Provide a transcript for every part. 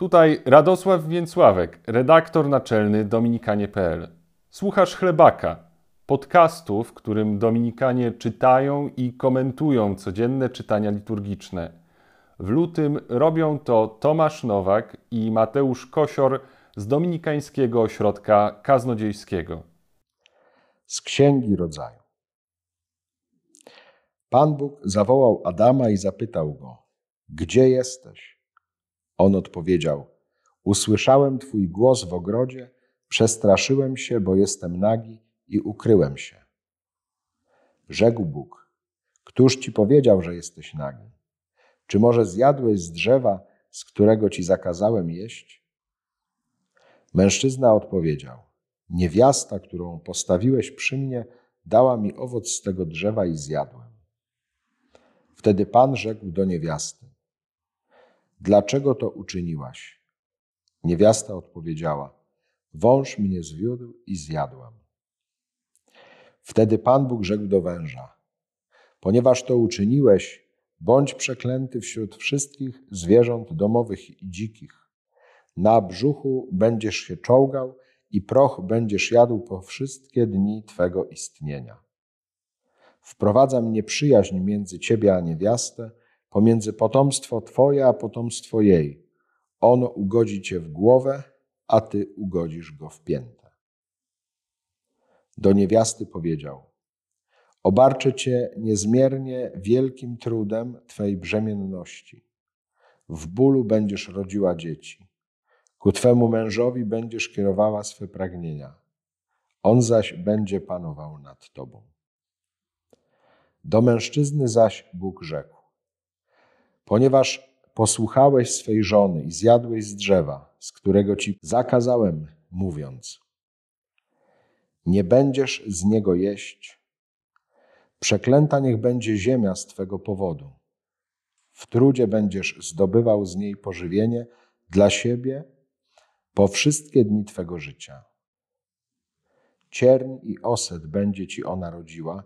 Tutaj Radosław Więcławek, redaktor naczelny Dominikanie.pl. Słuchasz Chlebaka, podcastu, w którym Dominikanie czytają i komentują codzienne czytania liturgiczne. W lutym robią to Tomasz Nowak i Mateusz Kosior z Dominikańskiego Ośrodka Kaznodziejskiego. Z Księgi Rodzaju. Pan Bóg zawołał Adama i zapytał go: Gdzie jesteś? On odpowiedział: Usłyszałem Twój głos w ogrodzie, przestraszyłem się, bo jestem nagi i ukryłem się. Rzekł Bóg: Któż ci powiedział, że jesteś nagi? Czy może zjadłeś z drzewa, z którego ci zakazałem jeść? Mężczyzna odpowiedział: Niewiasta, którą postawiłeś przy mnie, dała mi owoc z tego drzewa i zjadłem. Wtedy Pan rzekł do niewiasty: Dlaczego to uczyniłaś? Niewiasta odpowiedziała: Wąż mnie zwiódł i zjadłam. Wtedy Pan Bóg rzekł do węża: Ponieważ to uczyniłeś, bądź przeklęty wśród wszystkich zwierząt domowych i dzikich. Na brzuchu będziesz się czołgał i proch będziesz jadł po wszystkie dni twego istnienia. Wprowadzam nieprzyjaźń między ciebie a niewiastę, pomiędzy potomstwo twoje a potomstwo jej. Ono ugodzi cię w głowę, a ty ugodzisz go w piętę. Do niewiasty powiedział: Obarczę cię niezmiernie wielkim trudem twej brzemienności. W bólu będziesz rodziła dzieci. Ku twemu mężowi będziesz kierowała swe pragnienia. On zaś będzie panował nad tobą. Do mężczyzny zaś Bóg rzekł: Ponieważ posłuchałeś swej żony i zjadłeś z drzewa, z którego ci zakazałem, mówiąc: Nie będziesz z niego jeść, przeklęta niech będzie ziemia z twego powodu. W trudzie będziesz zdobywał z niej pożywienie dla siebie po wszystkie dni twego życia. Cierń i oset będzie ci ona rodziła,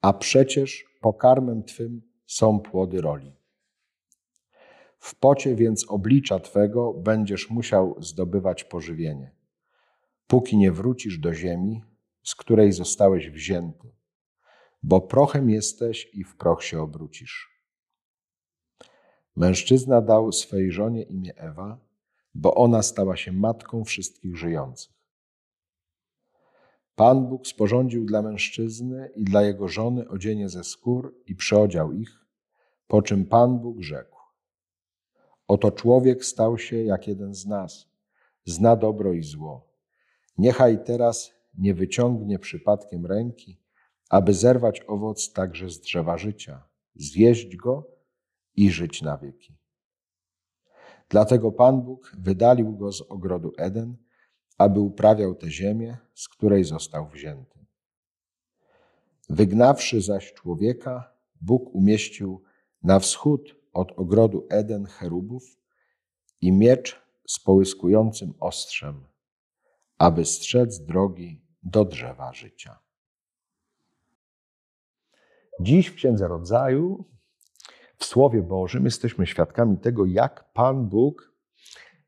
a przecież pokarmem twym są płody roli. W pocie więc oblicza twego będziesz musiał zdobywać pożywienie, póki nie wrócisz do ziemi, z której zostałeś wzięty, bo prochem jesteś i w proch się obrócisz. Mężczyzna dał swej żonie imię Ewa, bo ona stała się matką wszystkich żyjących. Pan Bóg sporządził dla mężczyzny i dla jego żony odzienie ze skór i przyodział ich, po czym Pan Bóg rzekł: Oto człowiek stał się jak jeden z nas, zna dobro i zło. Niechaj teraz nie wyciągnie przypadkiem ręki, aby zerwać owoc także z drzewa życia, zjeść go i żyć na wieki. Dlatego Pan Bóg wydalił go z ogrodu Eden, aby uprawiał tę ziemię, z której został wzięty. Wygnawszy zaś człowieka, Bóg umieścił na wschód od ogrodu Eden cherubów i miecz z połyskującym ostrzem, aby strzec drogi do drzewa życia. Dziś w Księdze Rodzaju, w Słowie Bożym, jesteśmy świadkami tego, jak Pan Bóg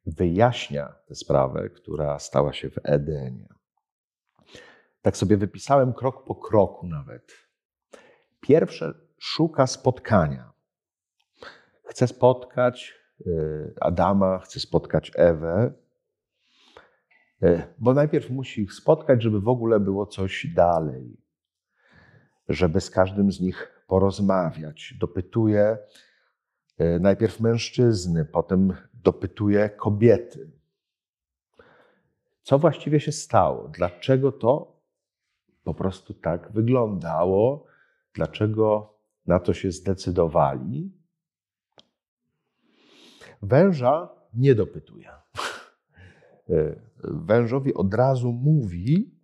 wyjaśnia tę sprawę, która stała się w Edenie. Tak sobie wypisałem krok po kroku nawet. Pierwsze szuka spotkania. Chce spotkać y, Adama, chce spotkać Ewę, y, bo najpierw musi ich spotkać, żeby w ogóle było coś dalej, żeby z każdym z nich porozmawiać. Dopytuje y, najpierw mężczyzny, potem dopytuje kobiety. Co właściwie się stało? Dlaczego to po prostu tak wyglądało? Dlaczego na to się zdecydowali? Węża nie dopytuje. Wężowi od razu mówi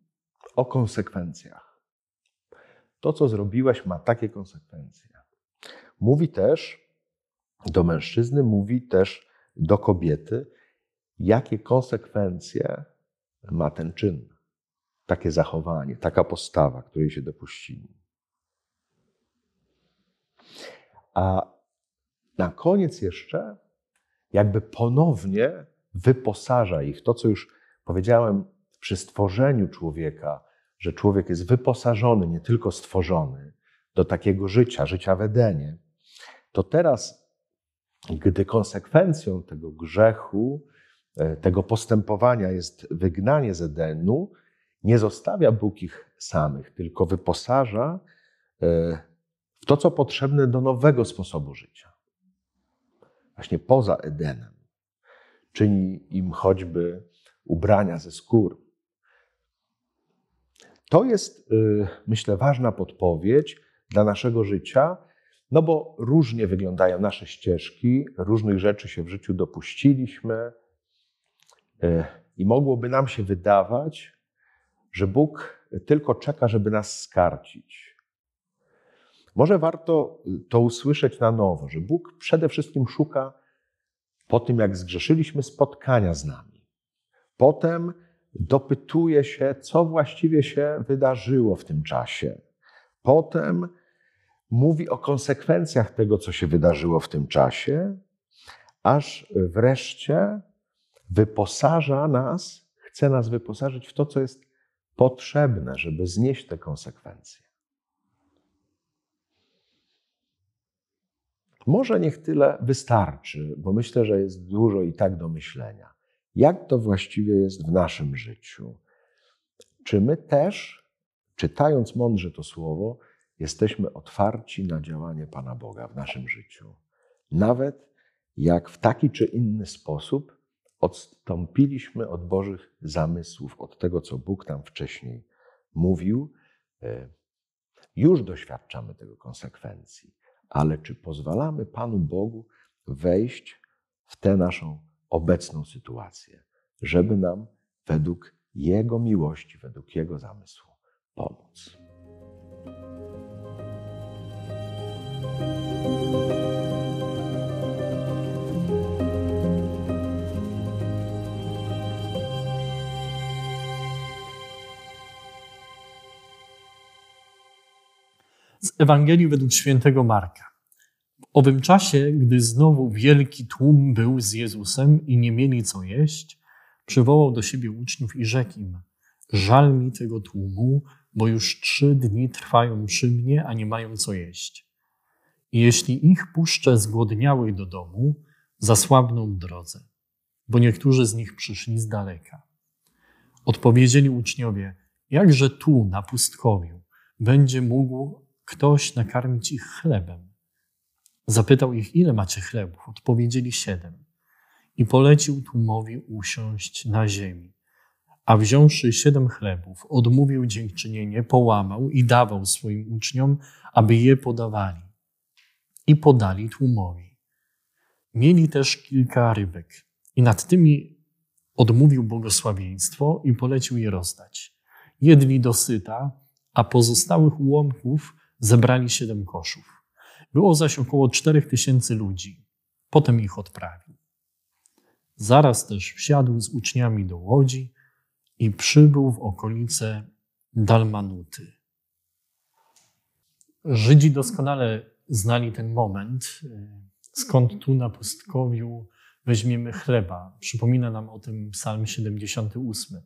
o konsekwencjach. To, co zrobiłeś, ma takie konsekwencje. Mówi też do mężczyzny, mówi też do kobiety, jakie konsekwencje ma ten czyn, takie zachowanie, taka postawa, której się dopuścili. A na koniec jeszcze jakby ponownie wyposaża ich. To, co już powiedziałem przy stworzeniu człowieka, że człowiek jest wyposażony, nie tylko stworzony do takiego życia, życia w Edenie, to teraz, gdy konsekwencją tego grzechu, e, tego postępowania jest wygnanie z Edenu, nie zostawia Bóg ich samych, tylko wyposaża e, w to, co potrzebne do nowego sposobu życia. Właśnie poza Edenem. Czyni im choćby ubrania ze skór. To jest, y, myślę, ważna podpowiedź dla naszego życia, no bo różnie wyglądają nasze ścieżki, różnych rzeczy się w życiu dopuściliśmy y, i mogłoby nam się wydawać, że Bóg tylko czeka, żeby nas skarcić. Może warto to usłyszeć na nowo, że Bóg przede wszystkim szuka po tym, jak zgrzeszyliśmy, spotkania z nami. Potem dopytuje się, co właściwie się wydarzyło w tym czasie. Potem mówi o konsekwencjach tego, co się wydarzyło w tym czasie, aż wreszcie wyposaża nas, chce nas wyposażyć w to, co jest potrzebne, żeby znieść te konsekwencje. Może niech tyle wystarczy, bo myślę, że jest dużo i tak do myślenia. Jak to właściwie jest w naszym życiu? Czy my też, czytając mądrze to słowo, jesteśmy otwarci na działanie Pana Boga w naszym życiu? Nawet jak w taki czy inny sposób odstąpiliśmy od Bożych zamysłów, od tego, co Bóg nam wcześniej mówił, e, już doświadczamy tego konsekwencji. Ale czy pozwalamy Panu Bogu wejść w tę naszą obecną sytuację, żeby nam według Jego miłości, według Jego zamysłu Ewangelii według świętego Marka. W owym czasie, gdy znowu wielki tłum był z Jezusem i nie mieli co jeść, przywołał do siebie uczniów i rzekł im: Żal mi tego tłumu, bo już trzy dni trwają przy mnie, a nie mają co jeść. I jeśli ich puszczę zgłodniałych do domu, zasłabną w drodze, bo niektórzy z nich przyszli z daleka. Odpowiedzieli uczniowie: Jakże tu, na pustkowiu, będzie mógł ktoś nakarmić ich chlebem. Zapytał ich, ile macie chlebów? Odpowiedzieli siedem. I polecił tłumowi usiąść na ziemi. A wziąwszy siedem chlebów, odmówił dziękczynienie, połamał i dawał swoim uczniom, aby je podawali. I podali tłumowi. Mieli też kilka rybek i nad tymi odmówił błogosławieństwo i polecił je rozdać. Jedli dosyta, a pozostałych ułomków zebrali siedem koszów. Było zaś około czterech tysięcy ludzi. Potem ich odprawił. Zaraz też wsiadł z uczniami do łodzi i przybył w okolice Dalmanuty. Żydzi doskonale znali ten moment, skąd tu na pustkowiu weźmiemy chleba. Przypomina nam o tym Psalm 78.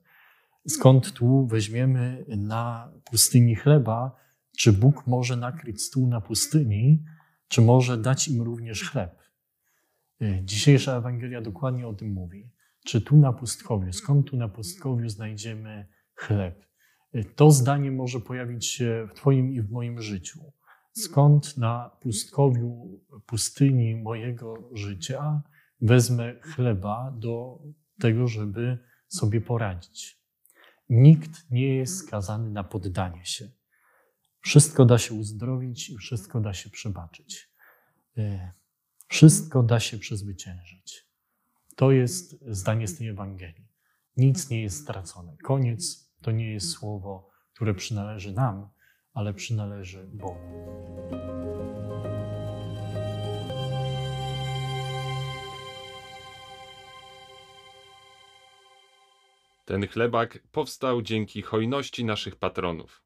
Skąd tu weźmiemy na pustyni chleba, czy Bóg może nakryć stół na pustyni, czy może dać im również chleb? Y, dzisiejsza Ewangelia dokładnie o tym mówi. Czy tu na pustkowiu, skąd tu na pustkowiu znajdziemy chleb? Y, to zdanie może pojawić się w Twoim i w moim życiu. Skąd na pustkowiu, pustyni mojego życia wezmę chleba do tego, żeby sobie poradzić? Nikt nie jest skazany na poddanie się. Wszystko da się uzdrowić i wszystko da się przebaczyć. E, wszystko da się przezwyciężyć. To jest zdanie z tej Ewangelii. Nic nie jest stracone. Koniec to nie jest słowo, które przynależy nam, ale przynależy Bogu. Ten chlebak powstał dzięki hojności naszych patronów.